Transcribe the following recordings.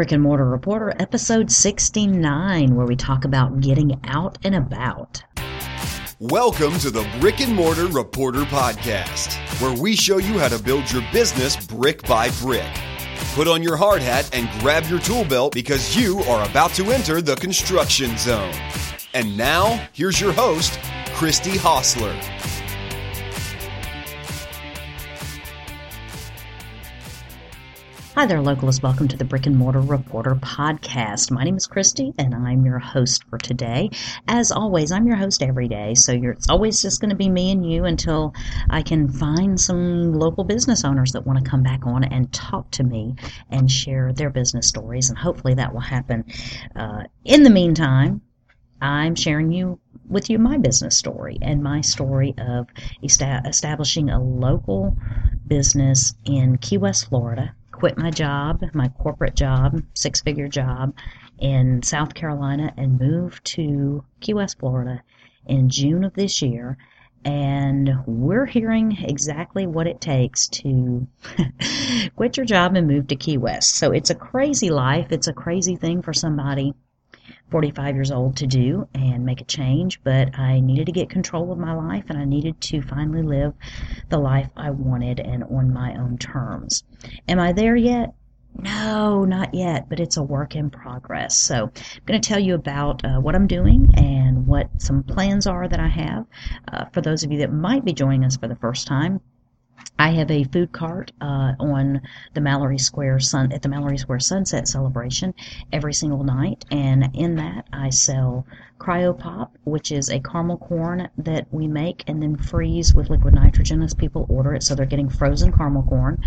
Brick and Mortar Reporter, episode 69, where we talk about getting out and about. Welcome to the Brick and Mortar Reporter Podcast, where we show you how to build your business brick by brick. Put on your hard hat and grab your tool belt because you are about to enter the construction zone. And now, here's your host, Christy Hostler. Hi there, localists. Welcome to the Brick and Mortar Reporter podcast. My name is Christy, and I'm your host for today. As always, I'm your host every day, so it's always just going to be me and you until I can find some local business owners that want to come back on and talk to me and share their business stories, and hopefully that will happen. Uh, in the meantime, I'm sharing you with you my business story and my story of establishing a local business in Key West, Florida quit my job, my corporate job, six figure job in South Carolina, and moved to Key West, Florida in June of this year. And we're hearing exactly what it takes to quit your job and move to Key West. So it's a crazy life. It's a crazy thing for somebody 45 years old to do and make a change, but I needed to get control of my life and I needed to finally live the life I wanted and on my own terms. Am I there yet? No, not yet, but it's a work in progress. So I'm going to tell you about uh, what I'm doing and what some plans are that I have. Uh, for those of you that might be joining us for the first time, I have a food cart uh, on the Mallory Square Sun at the Mallory Square Sunset Celebration every single night, and in that I sell Cryo Pop, which is a caramel corn that we make and then freeze with liquid nitrogen as people order it. So they're getting frozen caramel corn,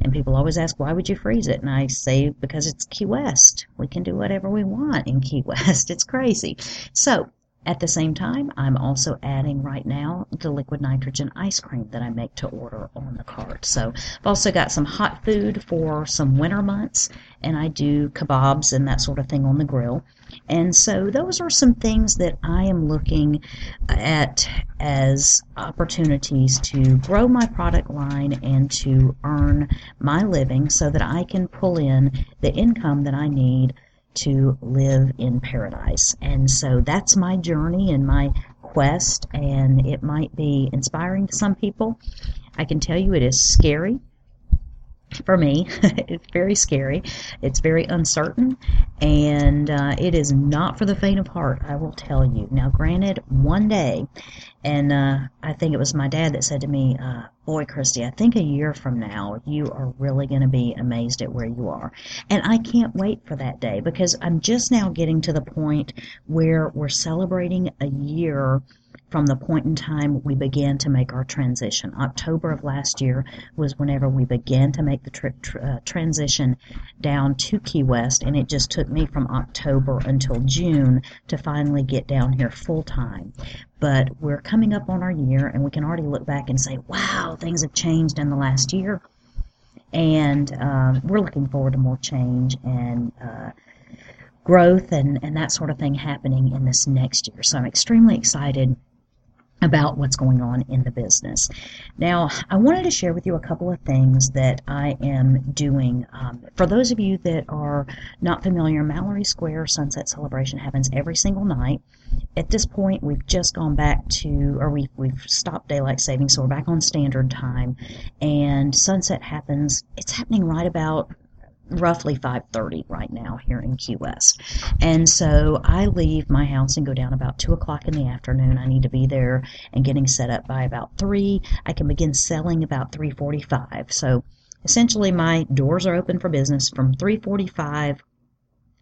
and people always ask why would you freeze it, and I say because it's Key West. We can do whatever we want in Key West. It's crazy. So at the same time, I'm also adding right now the liquid nitrogen ice cream that I make to order on the cart. So I've also got some hot food for some winter months, and I do kebabs and that sort of thing on the grill. And so those are some things that I am looking at as opportunities to grow my product line and to earn my living so that I can pull in the income that I need to live in paradise. And so that's my journey and my quest, and it might be inspiring to some people. I can tell you it is scary for me. it's very scary. It's very uncertain, and uh, it is not for the faint of heart, I will tell you. Now, granted, one day, and uh, I think it was my dad that said to me, uh, Boy, Christy, I think a year from now, you are really going to be amazed at where you are. And I can't wait for that day because I'm just now getting to the point where we're celebrating a year from the point in time we began to make our transition. October of last year was whenever we began to make the uh, transition down to Key West, and it just took me from October until June to finally get down here full time. But we're coming up on our year, and we can already look back and say, wow, things have changed in the last year. And um, we're looking forward to more change and uh, growth and, and that sort of thing happening in this next year. So I'm extremely excited about what's going on in the business. Now, I wanted to share with you a couple of things that I am doing. Um, for those of you that are not familiar, Mallory Square Sunset Celebration happens every single night. At this point, we've just gone back to, or we've, we've stopped daylight saving, so we're back on standard time. And sunset happens, it's happening right about roughly 5.30 right now here in key west. And so i leave my house and go down about 2 o'clock in the afternoon. I need to be there and getting set up by about 3 i can begin selling about 3.45 so essentially my doors are open for business from 3.45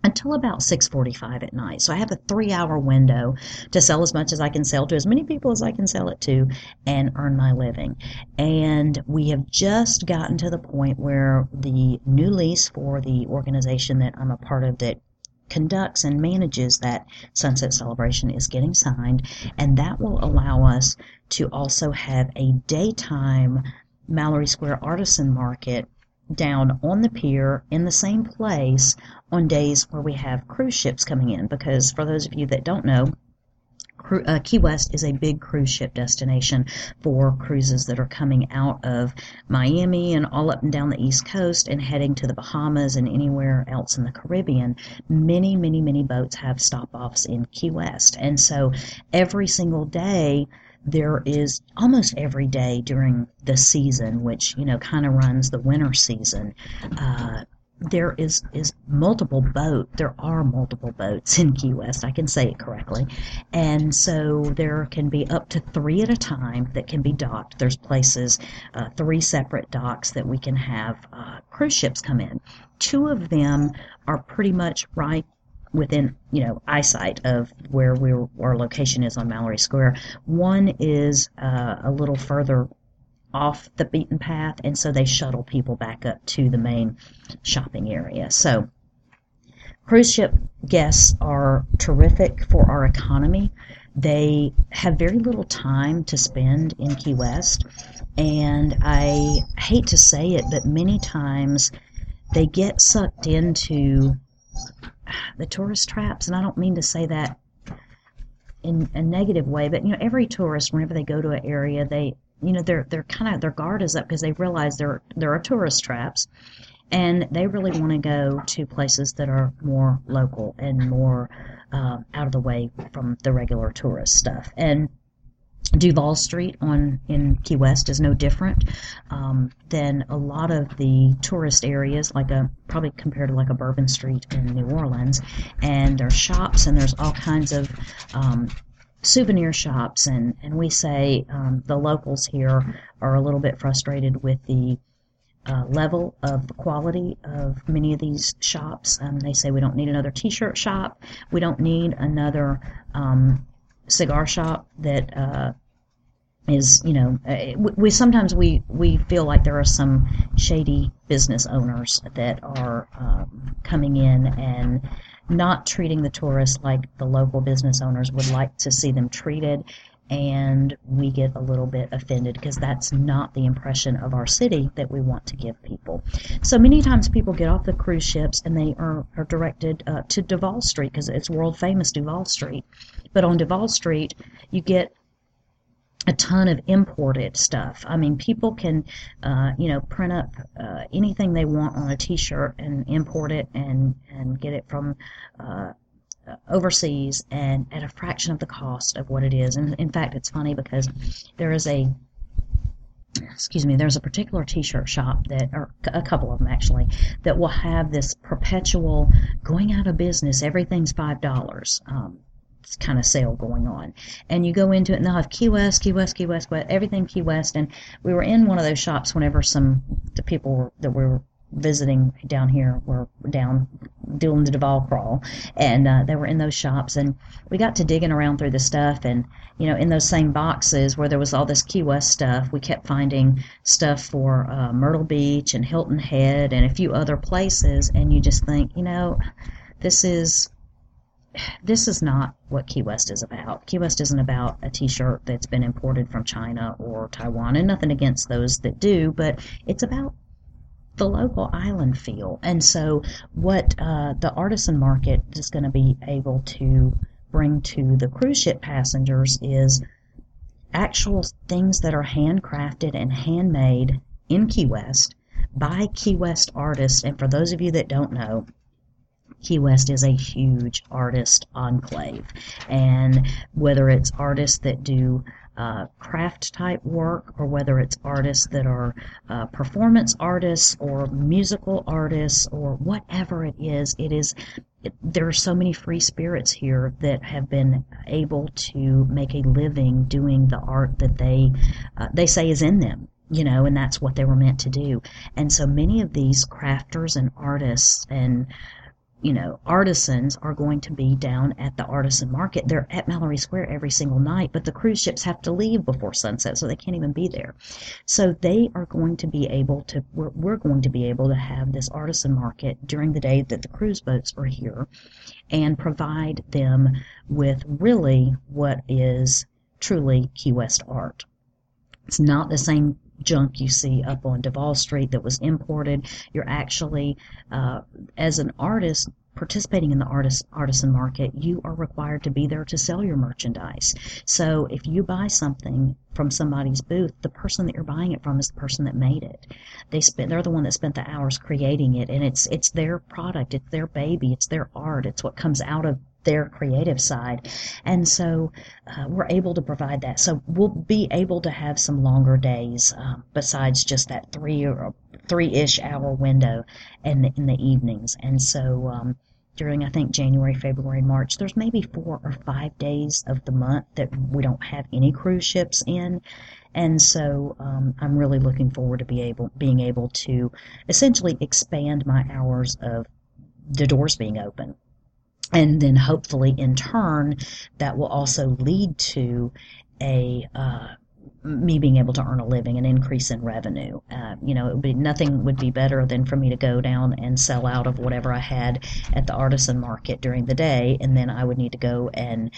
until about 6:45 at night. So I have a 3-hour window to sell as much as I can sell to as many people as I can sell it to and earn my living. And we have just gotten to the point where the new lease for the organization that I'm a part of that conducts and manages that sunset celebration is getting signed and that will allow us to also have a daytime Mallory Square Artisan Market down on the pier in the same place on days where we have cruise ships coming in because for those of you that don't know uh, Key West is a big cruise ship destination for cruises that are coming out of Miami and all up and down the East Coast and heading to the Bahamas and anywhere else in the Caribbean. Many, many, many boats have stop offs in Key West. And so every single day, there is almost every day during the season, which you know kind of runs the winter season. Uh, there is is multiple boat there are multiple boats in Key West I can say it correctly and so there can be up to three at a time that can be docked there's places uh, three separate docks that we can have uh, cruise ships come in two of them are pretty much right within you know eyesight of where we our location is on Mallory Square. One is uh, a little further off the beaten path, and so they shuttle people back up to the main shopping area. So cruise ship guests are terrific for our economy. They have very little time to spend in Key West, and I hate to say it, but many times they get sucked into the tourist traps, and I don't mean to say that in a negative way, but you know, every tourist, whenever they go to an area, they, you know, they're they're kind of their guard is up because they realize there there are tourist traps, and they really want to go to places that are more local and more uh, out of the way from the regular tourist stuff. And Duval Street on in Key West is no different um, than a lot of the tourist areas, like a probably compared to like a Bourbon Street in New Orleans. And there's shops and there's all kinds of um, souvenir shops, and and we say um, the locals here are a little bit frustrated with the uh, level of quality of many of these shops. Um, they say we don't need another T-shirt shop. We don't need another um, cigar shop that uh, is you know uh, we sometimes we we feel like there are some shady business owners that are um, coming in and not treating the tourists like the local business owners would like to see them treated and we get a little bit offended because that's not the impression of our city that we want to give people. So many times people get off the cruise ships and they are, are directed uh, to Duval Street because it's world famous Duval Street. But on Duval Street, you get a ton of imported stuff. I mean, people can, uh, you know, print up uh, anything they want on a T-shirt and import it and and get it from uh, overseas and at a fraction of the cost of what it is. And in fact, it's funny because there is a excuse me, there's a particular t-shirt shop that, or a couple of them actually, that will have this perpetual going out of business. Everything's five dollars. Um, kind of sale going on. And you go into it and they'll have Key West, Key West, Key West, everything Key West. And we were in one of those shops whenever some the people that we were visiting down here were down doing the Duval crawl, and uh, they were in those shops, and we got to digging around through the stuff, and you know, in those same boxes where there was all this Key West stuff, we kept finding stuff for uh, Myrtle Beach and Hilton Head and a few other places, and you just think, you know, this is this is not what Key West is about. Key West isn't about a T-shirt that's been imported from China or Taiwan, and nothing against those that do, but it's about the local island feel. And so, what uh, the artisan market is going to be able to bring to the cruise ship passengers is actual things that are handcrafted and handmade in Key West by Key West artists. And for those of you that don't know, Key West is a huge artist enclave. And whether it's artists that do uh, craft type work or whether it's artists that are uh, performance artists or musical artists or whatever it is, it is. There are so many free spirits here that have been able to make a living doing the art that they uh, they say is in them you know, and that's what they were meant to do. And so many of these crafters and artists and you know, artisans are going to be down at the artisan market. They're at Mallory Square every single night, but the cruise ships have to leave before sunset, so they can't even be there. So they are going to be able to, we're, we're going to be able to have this artisan market during the day that the cruise boats are here and provide them with really what is truly Key West art. It's not the same junk you see up on Duval Street that was imported. You're actually, uh, as an artist, participating in the artist artisan market, you are required to be there to sell your merchandise. So if you buy something from somebody's booth, the person that you're buying it from is the person that made it. They spent they're the one that spent the hours creating it and it's it's their product, it's their baby, it's their art, it's what comes out of their creative side. And so uh, we're able to provide that. So we'll be able to have some longer days um, besides just that three or three ish hour window in the, in the evenings. And so um, during I think January, February, and March, there's maybe four or five days of the month that we don't have any cruise ships in. And so um, I'm really looking forward to be able being able to essentially expand my hours of the doors being open and then hopefully in turn that will also lead to a uh, me being able to earn a living, an increase in revenue. Uh, you know, it would be, nothing would be better than for me to go down and sell out of whatever I had at the artisan market during the day, and then I would need to go and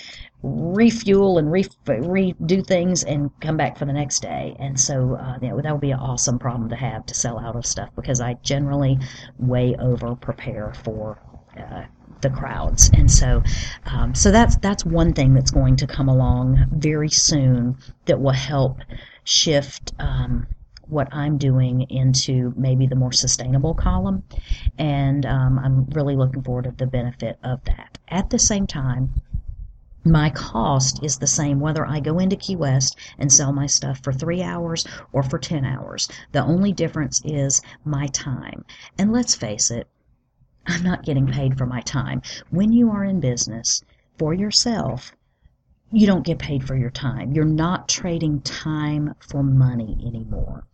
refuel and re- redo things and come back for the next day. And so, uh, that would be an awesome problem to have to sell out of stuff because I generally way over prepare for. The crowds. And so, um, so that's that's one thing that's going to come along very soon that will help shift. Um, what I'm doing into maybe the more sustainable column, and um, I'm really looking forward to the benefit of that. At the same time, my cost is the same whether I go into Key West and sell my stuff for three hours or for 10 hours. The only difference is my time. And let's face it, I'm not getting paid for my time. When you are in business for yourself, you don't get paid for your time. You're not trading time for money anymore.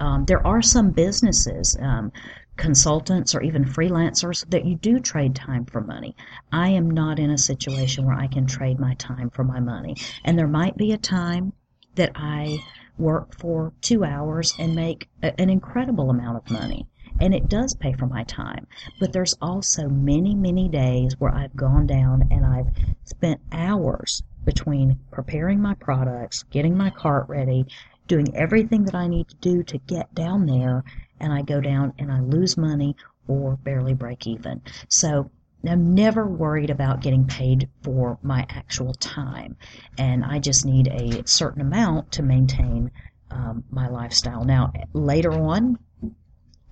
Um, there are some businesses, um, consultants, or even freelancers that you do trade time for money. I am not in a situation where I can trade my time for my money. And there might be a time that I work for two hours and make a, an incredible amount of money and it does pay for my time. But there's also many, many days where I've gone down and I've spent hours between preparing my products, getting my cart ready, doing everything that I need to do to get down there, and I go down and I lose money or barely break even. So I'm never worried about getting paid for my actual time, and I just need a certain amount to maintain um, my lifestyle. Now, later on,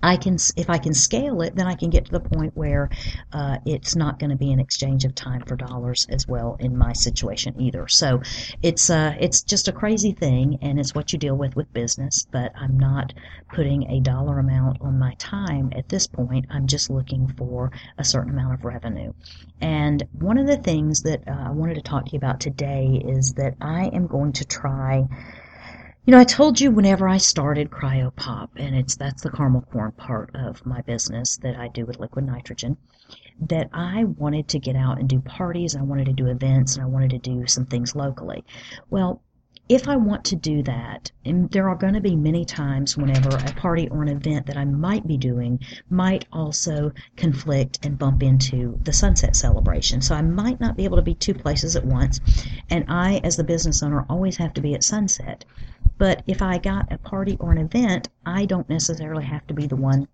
I can, if I can scale it, then I can get to the point where uh, it's not going to be an exchange of time for dollars as well in my situation either. So it's uh, it's just a crazy thing, and it's what you deal with with business. But I'm not putting a dollar amount on my time at this point. I'm just looking for a certain amount of revenue. And one of the things that uh, I wanted to talk to you about today is that I am going to try you know, I told you whenever I started CryoPop, and it's that's the caramel corn part of my business that I do with liquid nitrogen, that I wanted to get out and do parties, I wanted to do events, and I wanted to do some things locally. Well, if I want to do that, and there are going to be many times whenever a party or an event that I might be doing might also conflict and bump into the sunset celebration. So I might not be able to be two places at once, and I, as the business owner, always have to be at sunset. But if I got a party or an event, I don't necessarily have to be the one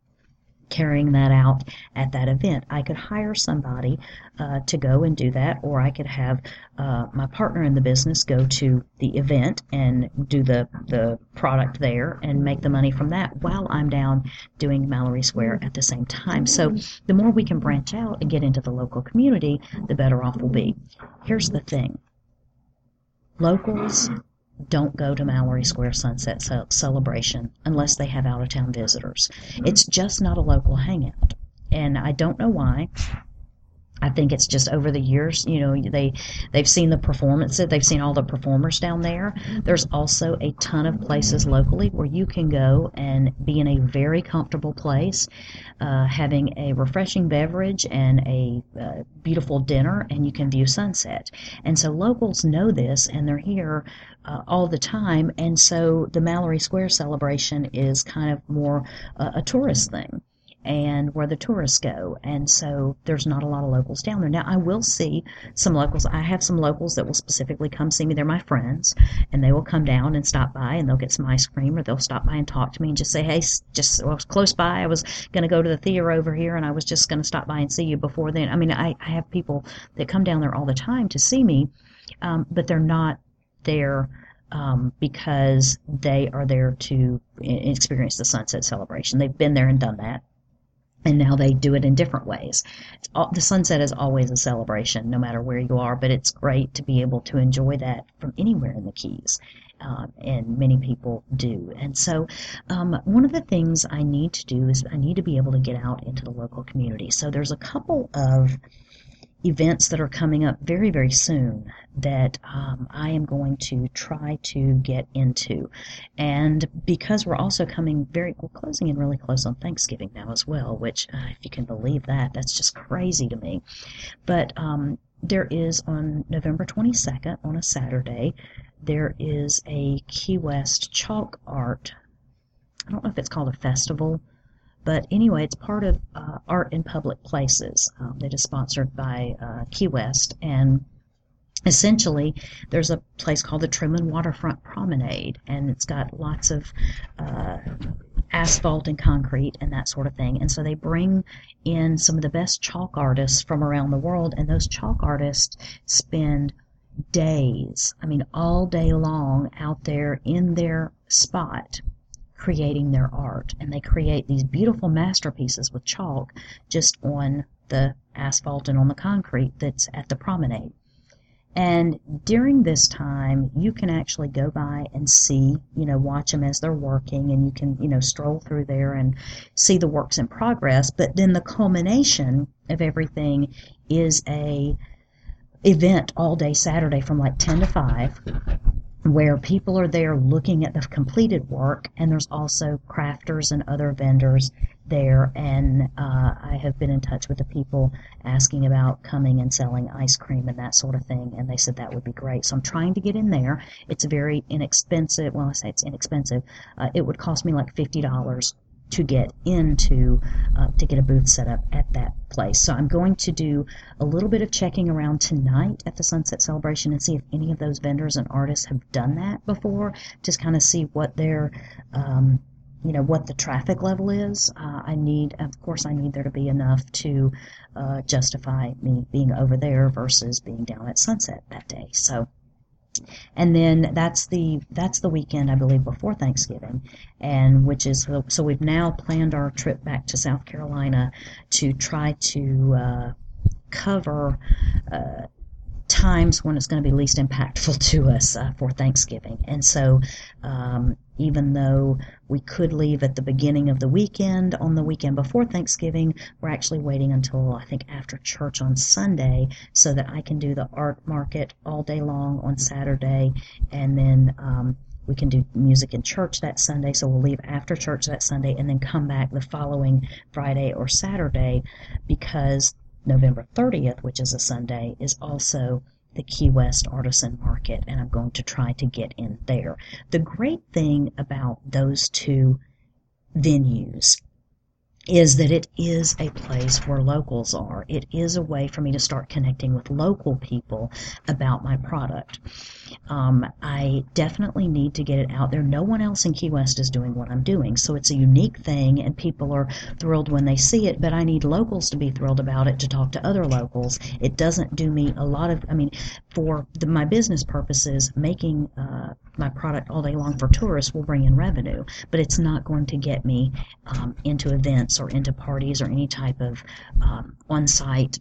carrying that out at that event. I could hire somebody uh, to go and do that, or I could have uh, my partner in the business go to the event and do the, the product there and make the money from that while I'm down doing Mallory Square at the same time. So the more we can branch out and get into the local community, the better off we'll be. Here's the thing locals don't go to Mallory Square Sunset Celebration unless they have out of town visitors. It's just not a local hangout. And I don't know why. I think it's just over the years, you know, they they've seen the performances, they've seen all the performers down there. There's also a ton of places locally where you can go and be in a very comfortable place, uh, having a refreshing beverage and a uh, beautiful dinner, and you can view sunset. And so locals know this, and they're here uh, all the time. And so the Mallory Square celebration is kind of more uh, a tourist thing and where the tourists go. And so there's not a lot of locals down there. Now, I will see some locals. I have some locals that will specifically come see me. They're my friends, and they will come down and stop by and they'll get some ice cream or they'll stop by and talk to me and just say, hey, just I was close by. I was going to go to the theater over here and I was just going to stop by and see you before then. I mean, I, I have people that come down there all the time to see me, um, but they're not there um, because they are there to experience the sunset celebration. They've been there and done that. And now they do it in different ways. All, the sunset is always a celebration, no matter where you are, but it's great to be able to enjoy that from anywhere in the Keys. Um, and many people do. And so, um, one of the things I need to do is I need to be able to get out into the local community. So, there's a couple of events that are coming up very, very soon that um, I am going to try to get into. And because we're also coming very, we're closing in really close on Thanksgiving now as well, which, uh, if you can believe that, that's just crazy to me. But um, there is on November 22nd, on a Saturday, there is a Key West chalk art. I don't know if it's called a festival but anyway, it's part of uh, Art in Public Places um, that is sponsored by uh, Key West. And essentially, there's a place called the Truman Waterfront Promenade, and it's got lots of uh, asphalt and concrete and that sort of thing. And so they bring in some of the best chalk artists from around the world, and those chalk artists spend days, I mean, all day long out there in their spot creating their art. And they create these beautiful masterpieces with chalk just on the asphalt and on the concrete that's at the promenade. And during this time, you can actually go by and see, you know, watch them as they're working, and you can, you know, stroll through there and see the works in progress. But then the culmination of everything is a event all day Saturday from like 10 to 5 where people are there looking at the completed work, and there's also crafters and other vendors there. And uh, I have been in touch with the people asking about coming and selling ice cream and that sort of thing, and they said that would be great. So I'm trying to get in there. It's very inexpensive. Well, I say it's inexpensive. Uh, it would cost me like fifty dollars to get into uh, to get a booth set up at that place. So I'm going to do a little bit of checking around tonight at the Sunset Celebration and see if any of those vendors and artists have done that before. Just kind of see what their um, you know what the traffic level is. Uh, I need, of course, I need there to be enough to uh, justify me being over there versus being down at Sunset that day. So and then that's the that's the weekend I believe before Thanksgiving, and which is so we've now planned our trip back to South Carolina to try to uh, cover. Uh, times when it's going to be least impactful to us uh, for Thanksgiving. And so, um, even though we could leave at the beginning of the weekend on the weekend before Thanksgiving, we're actually waiting until I think after church on Sunday so that I can do the art market all day long on Saturday and then. Um, we can do music in church that Sunday, so we'll leave after church that Sunday and then come back the following Friday or Saturday because November 30th, which is a Sunday, is also the Key West Artisan Market, and I'm going to try to get in there. The great thing about those two venues is that it is a place where locals are. It is a way for me to start connecting with local people about my product. Um, I definitely need to get it out there. No one else in Key West is doing what I'm doing, so it's a unique thing, and people are thrilled when they see it. But I need locals to be thrilled about it to talk to other locals. It doesn't do me a lot of. I mean, for the, my business purposes, making uh, my product all day long for tourists will bring in revenue, but it's not going to get me um, into events or into parties or any type of um, on-site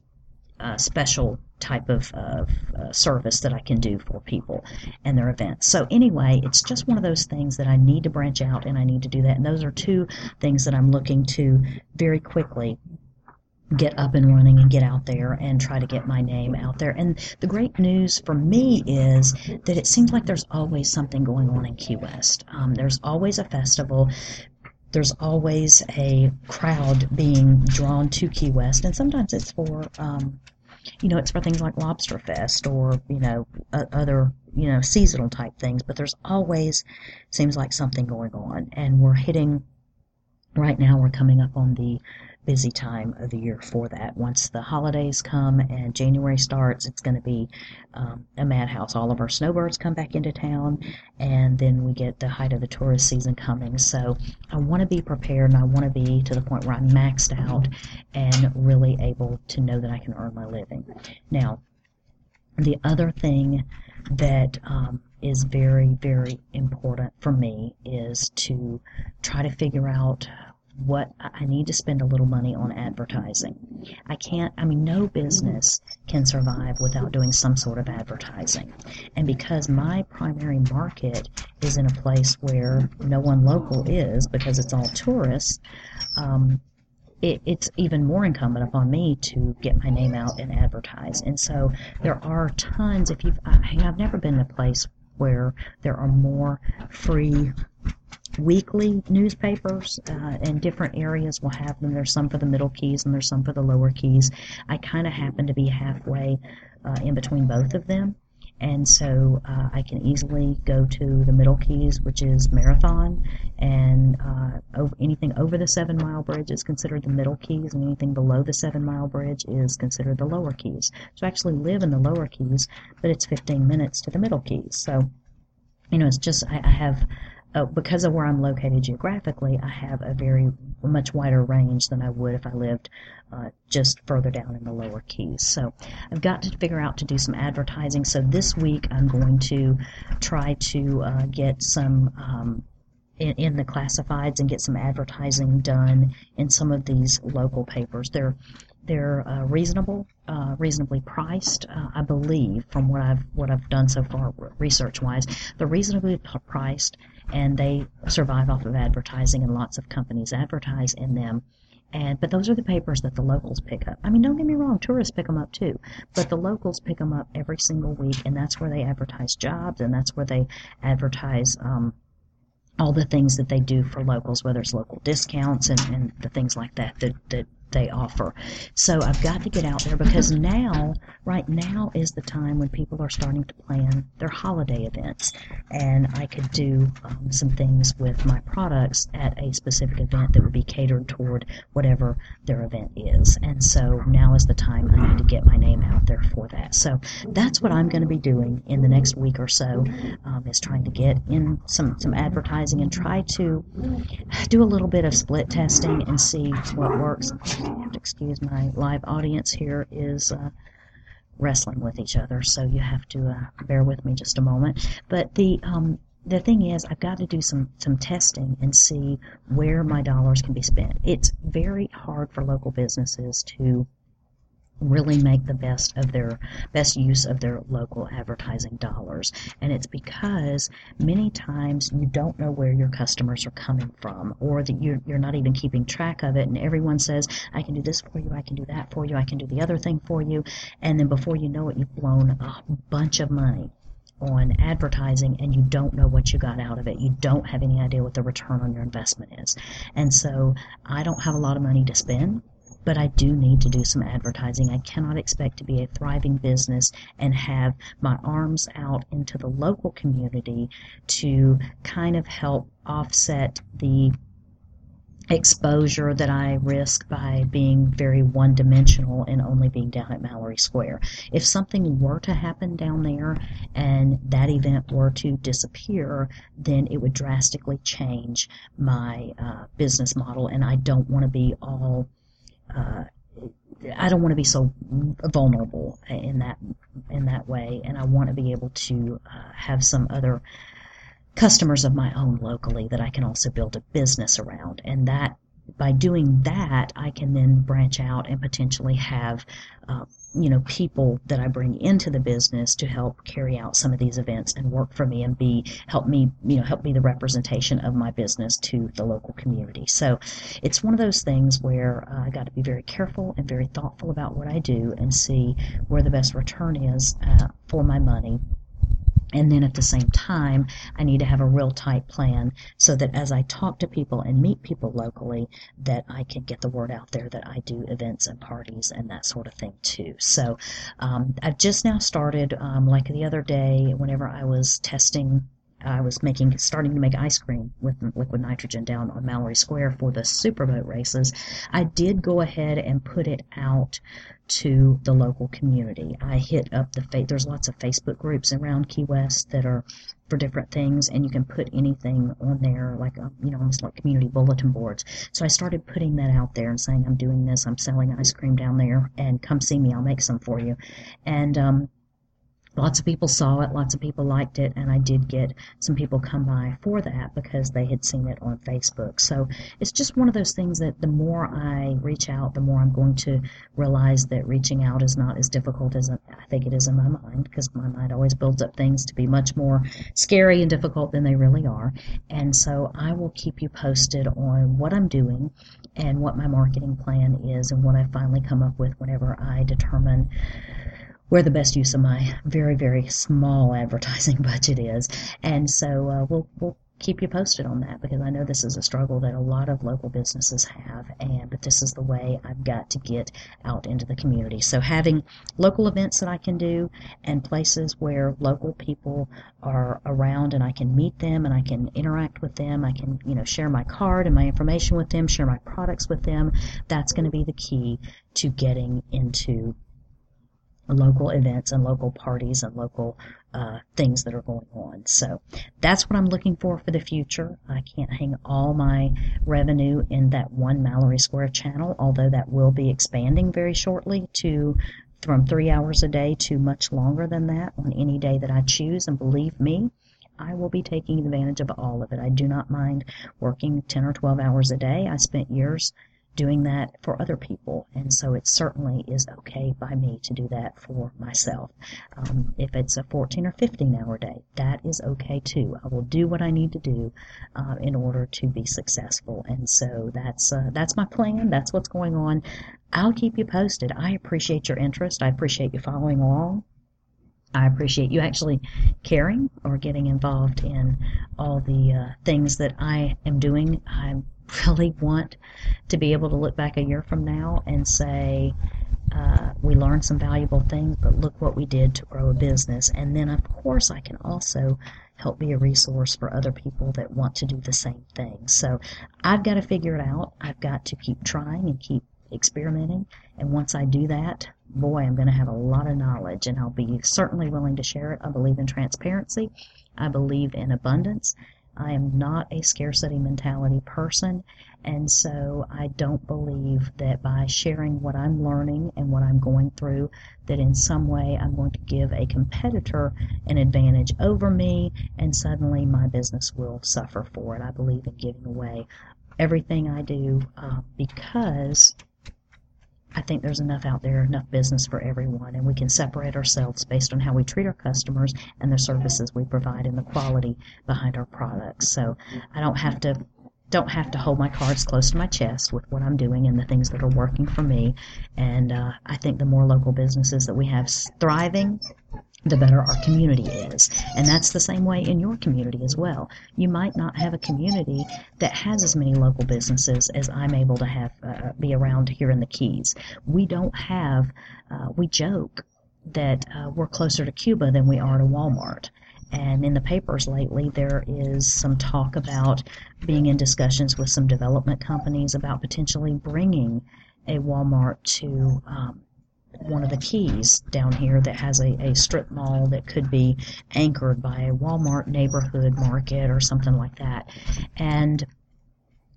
uh, special type of, uh, service that I can do for people and their events. So anyway, it's just one of those things that I need to branch out and I need to do that. And those are two things that I'm looking to very quickly get up and running and get out there and try to get my name out there. And the great news for me is that it seems like there's always something going on in Key West. Um, there's always a festival. There's always a crowd being drawn to Key West, and sometimes it's for, um, you know, it's for things like Lobster Fest or you know uh, other you know seasonal type things. But there's always seems like something going on, and we're hitting. Right now, we're coming up on the busy time of the year for that. Once the holidays come and January starts, it's going to be um, a madhouse. All of our snowbirds come back into town, and then we get the height of the tourist season coming. So I want to be prepared, and I want to be to the point where I'm maxed out and really able to know that I can earn my living. Now, the other thing that um, is very, very important for me is to try to figure out what I need to spend a little money on advertising. I can't, I mean, no business can survive without doing some sort of advertising. And because my primary market is in a place where no one local is because it's all tourists, um, it, it's even more incumbent upon me to get my name out and advertise. And so there are tons, if you've, I, I've never been in a place where there are more free weekly newspapers uh, in different areas will have them. There's some for the middle keys and there's some for the lower keys. I kind of happen to be halfway uh, in between both of them. And so uh, I can easily go to the middle keys, which is marathon, and uh, over, anything over the seven mile bridge is considered the middle keys, and anything below the seven mile bridge is considered the lower keys. So I actually live in the lower keys, but it's 15 minutes to the middle keys. So, you know, it's just, I, I have uh, because of where I'm located geographically, I have a very much wider range than I would if I lived uh, just further down in the lower keys. So I've got to figure out to do some advertising. So this week I'm going to try to uh, get some. Um, in, in, the classifieds and get some advertising done in some of these local papers. They're they're uh, reasonable, uh, reasonably priced. Uh, I believe, from what I've what I've done so far, research wise, they're reasonably priced and they survive off of advertising, and lots of companies advertise in them. And but those are the papers that the locals pick up. I mean, don't get me wrong, tourists pick them up too, but the locals pick them up every single week, and that's where they advertise jobs, and that's where they advertise. Um, all the things that they do for locals, whether it's local discounts and, and the things like that that, that they offer. So I've got to get out there because now, right now, is the time when people are starting to plan their holiday events. And I could do um, some things with my products at a specific event that would be catered toward whatever their event is. And so now is the time I need to get my name out there for that. So that's what I'm going to be doing in the next week or so um, is trying to get in some, some advertising and try to do a little bit of split testing and see what works to excuse my live audience here is uh, wrestling with each other, so you have to uh, bear with me just a moment. But the um, the thing is, I've got to do some some testing and see where my dollars can be spent. It's very hard for local businesses to really make the best of their best use of their local advertising dollars. And it's because many times you don't know where your customers are coming from or that you're, you're not even keeping track of it. And everyone says i can do this for you. I can do that for you. I can do the other thing for you. And then before you know it you've blown a bunch of money on advertising and you don't know what you got out of it. You don't have any idea what the return on your investment is. And so I don't have a lot of money to spend but I do need to do some advertising. I cannot expect to be a thriving business and have my arms out into the local community to kind of help offset the exposure that I risk by being very one dimensional and only being down at Mallory Square. If something were to happen down there and that event were to disappear, then it would drastically change my uh, business model, and I don't want to be all uh, I don't want to be so vulnerable in that in that way, and I want to be able to uh, have some other customers of my own locally that I can also build a business around, and that by doing that, I can then branch out and potentially have uh, you know people that I bring into the business to help carry out some of these events and work for me and be help me you know help be the representation of my business to the local community. So it's one of those things where uh, I got to be very careful and very thoughtful about what I do and see where the best return is uh, for my money and then at the same time, I need to have a real tight plan so that as I talk to people and meet people locally, that I can get the word out there that I do events and parties and that sort of thing too. So um, I've just now started, um, like the other day, whenever I was testing I was making starting to make ice cream with liquid nitrogen down on Mallory Square for the superboat races, I did go ahead and put it out to the local community. I hit up the there's lots of Facebook groups around Key West that are for different things, and you can put anything on there, like um, you know, almost like community bulletin boards. So I started putting that out there and saying, I'm doing this, I'm selling ice cream down there, and come see me, I'll make some for you. And um, lots of people saw it, lots of people liked it, and I did get some people come by for that because they had seen it on Facebook. So it's just one of those things that the more I reach out, the more I'm going to realize that reaching out is not as difficult as I think it is in my mind because my mind always builds up things to be much more scary and difficult than they really are. And so I will keep you posted on what I'm doing and what my marketing plan is and what I finally come up with whenever I determine where the best use of my very very small advertising budget is and so uh, we'll we'll keep you posted on that because I know this is a struggle that a lot of local businesses have and but this is the way I've got to get out into the community. So having local events that I can do and places where local people are around and I can meet them and I can interact with them, I can, you know, share my card and my information with them, share my products with them, that's going to be the key to getting into local events and local parties and local uh, things that are going on. So that's what I'm looking for for the future. I can't hang all my revenue in that one Mallory Square channel, although that will be expanding very shortly to from three hours a day to much longer than that on any day that I choose. And believe me, I will be taking advantage of all of it. I do not mind working 10 or 12 hours a day. I spent years doing that for other people. And so it certainly is okay by me to do that for myself. Um, if it's a 14 or 15 hour day, that is okay too. I will do what I need to do uh, in order to be successful. And so that's uh, that's my plan. That's what's going on. I'll keep you posted. I appreciate your interest. I appreciate you following along. I appreciate you actually caring or getting involved in all the uh, things that I am doing. I'm really want to be able to look back a year from now and say, uh, we learned some valuable things, but look what we did to grow a business. And then, of course, I can also help be a resource for other people that want to do the same thing. So I've got to figure it out. I've got to keep trying and keep experimenting. And once I do that, boy, I'm going to have a lot of knowledge and I'll be certainly willing to share it. I believe in transparency. I believe in abundance. I am not a scarcity mentality person, and so I don't believe that by sharing what I'm learning and what I'm going through, that in some way I'm going to give a competitor an advantage over me, and suddenly my business will suffer for it. I believe in giving away everything I do uh, because I think there's enough out there, enough business for everyone, and we can separate ourselves based on how we treat our customers and the services we provide and the quality behind our products. So I don't have to don't have to hold my cards close to my chest with what I'm doing and the things that are working for me. And uh, I think the more local businesses that we have thriving, the better our community is. And that's the same way in your community as well. You might not have a community that has as many local businesses as I'm able to have uh, be around here in the Keys. We don't have, uh, we joke that uh, we're closer to Cuba than we are to Walmart. And in the papers lately, there is some talk about being in discussions with some development companies about potentially bringing a Walmart to um, one of the keys down here that has a, a strip mall that could be anchored by a Walmart neighborhood market or something like that. And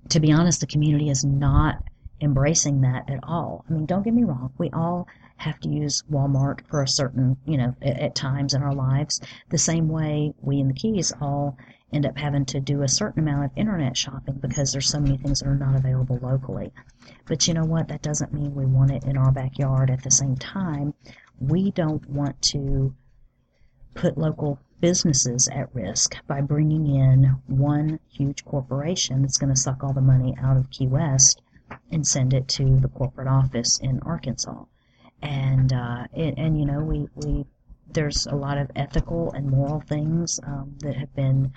to be honest, the community is not embracing that at all. I mean, don't get me wrong, we all have to use Walmart for a certain, you know, at, at times in our lives. The same way we in the Keys all end up having to do a certain amount of internet shopping because there's so many things that are not available locally. But you know what? That doesn't mean we want it in our backyard at the same time. We don't want to put local businesses at risk by bringing in one huge corporation that's going to suck all the money out of Key West and send it to the corporate office in Arkansas. And uh, it, and you know we we there's a lot of ethical and moral things um, that have been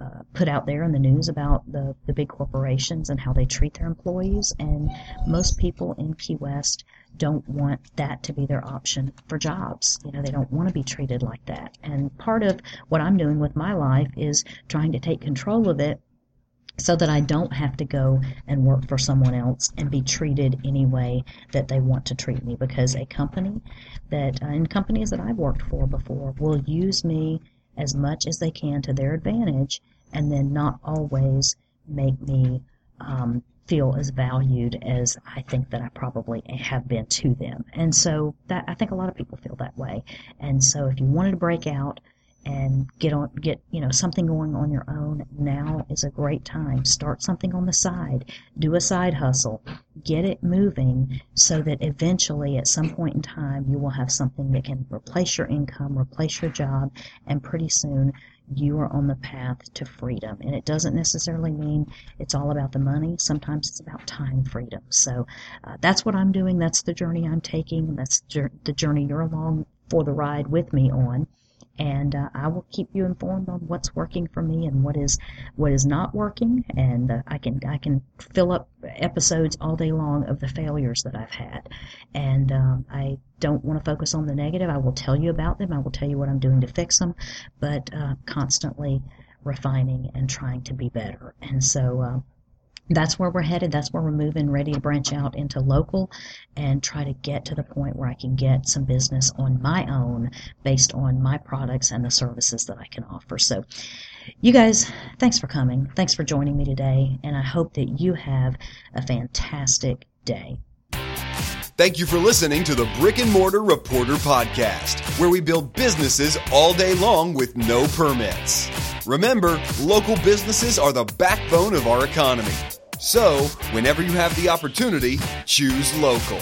uh, put out there in the news about the, the big corporations and how they treat their employees. And most people in Key West don't want that to be their option for jobs. You know, they don't want to be treated like that. And part of what I'm doing with my life is trying to take control of it so that I don't have to go and work for someone else and be treated any way that they want to treat me because a company that uh, and companies that I've worked for before will use me as much as they can to their advantage and then not always make me um, feel as valued as I think that I probably have been to them. And so that I think a lot of people feel that way. And so if you wanted to break out and get on get you know something going on your own. Now is a great time. Start something on the side. Do a side hustle. Get it moving so that eventually at some point in time you will have something that can replace your income replace your job and pretty soon you are on the path to freedom. And it doesn't necessarily mean it's all about the money. Sometimes it's about time freedom. So uh, that's what i'm doing. That's the journey i'm taking. That's the journey you're along for the ride with me on and uh, I will keep you informed on what's working for me and what is what is not working. And uh, I can I can fill up episodes all day long of the failures that I've had, and um, I don't want to focus on the negative. I will tell you about them. I will tell you what I'm doing to fix them, but uh, constantly refining and trying to be better. And so uh, that's where we're headed. That's where we're moving, ready to branch out into local and try to get to the point where I can get some business on my own based on my products and the services that I can offer. So, you guys, thanks for coming. Thanks for joining me today. And I hope that you have a fantastic day. Thank you for listening to the Brick and Mortar Reporter Podcast, where we build businesses all day long with no permits. Remember, local businesses are the backbone of our economy. So, whenever you have the opportunity, choose local.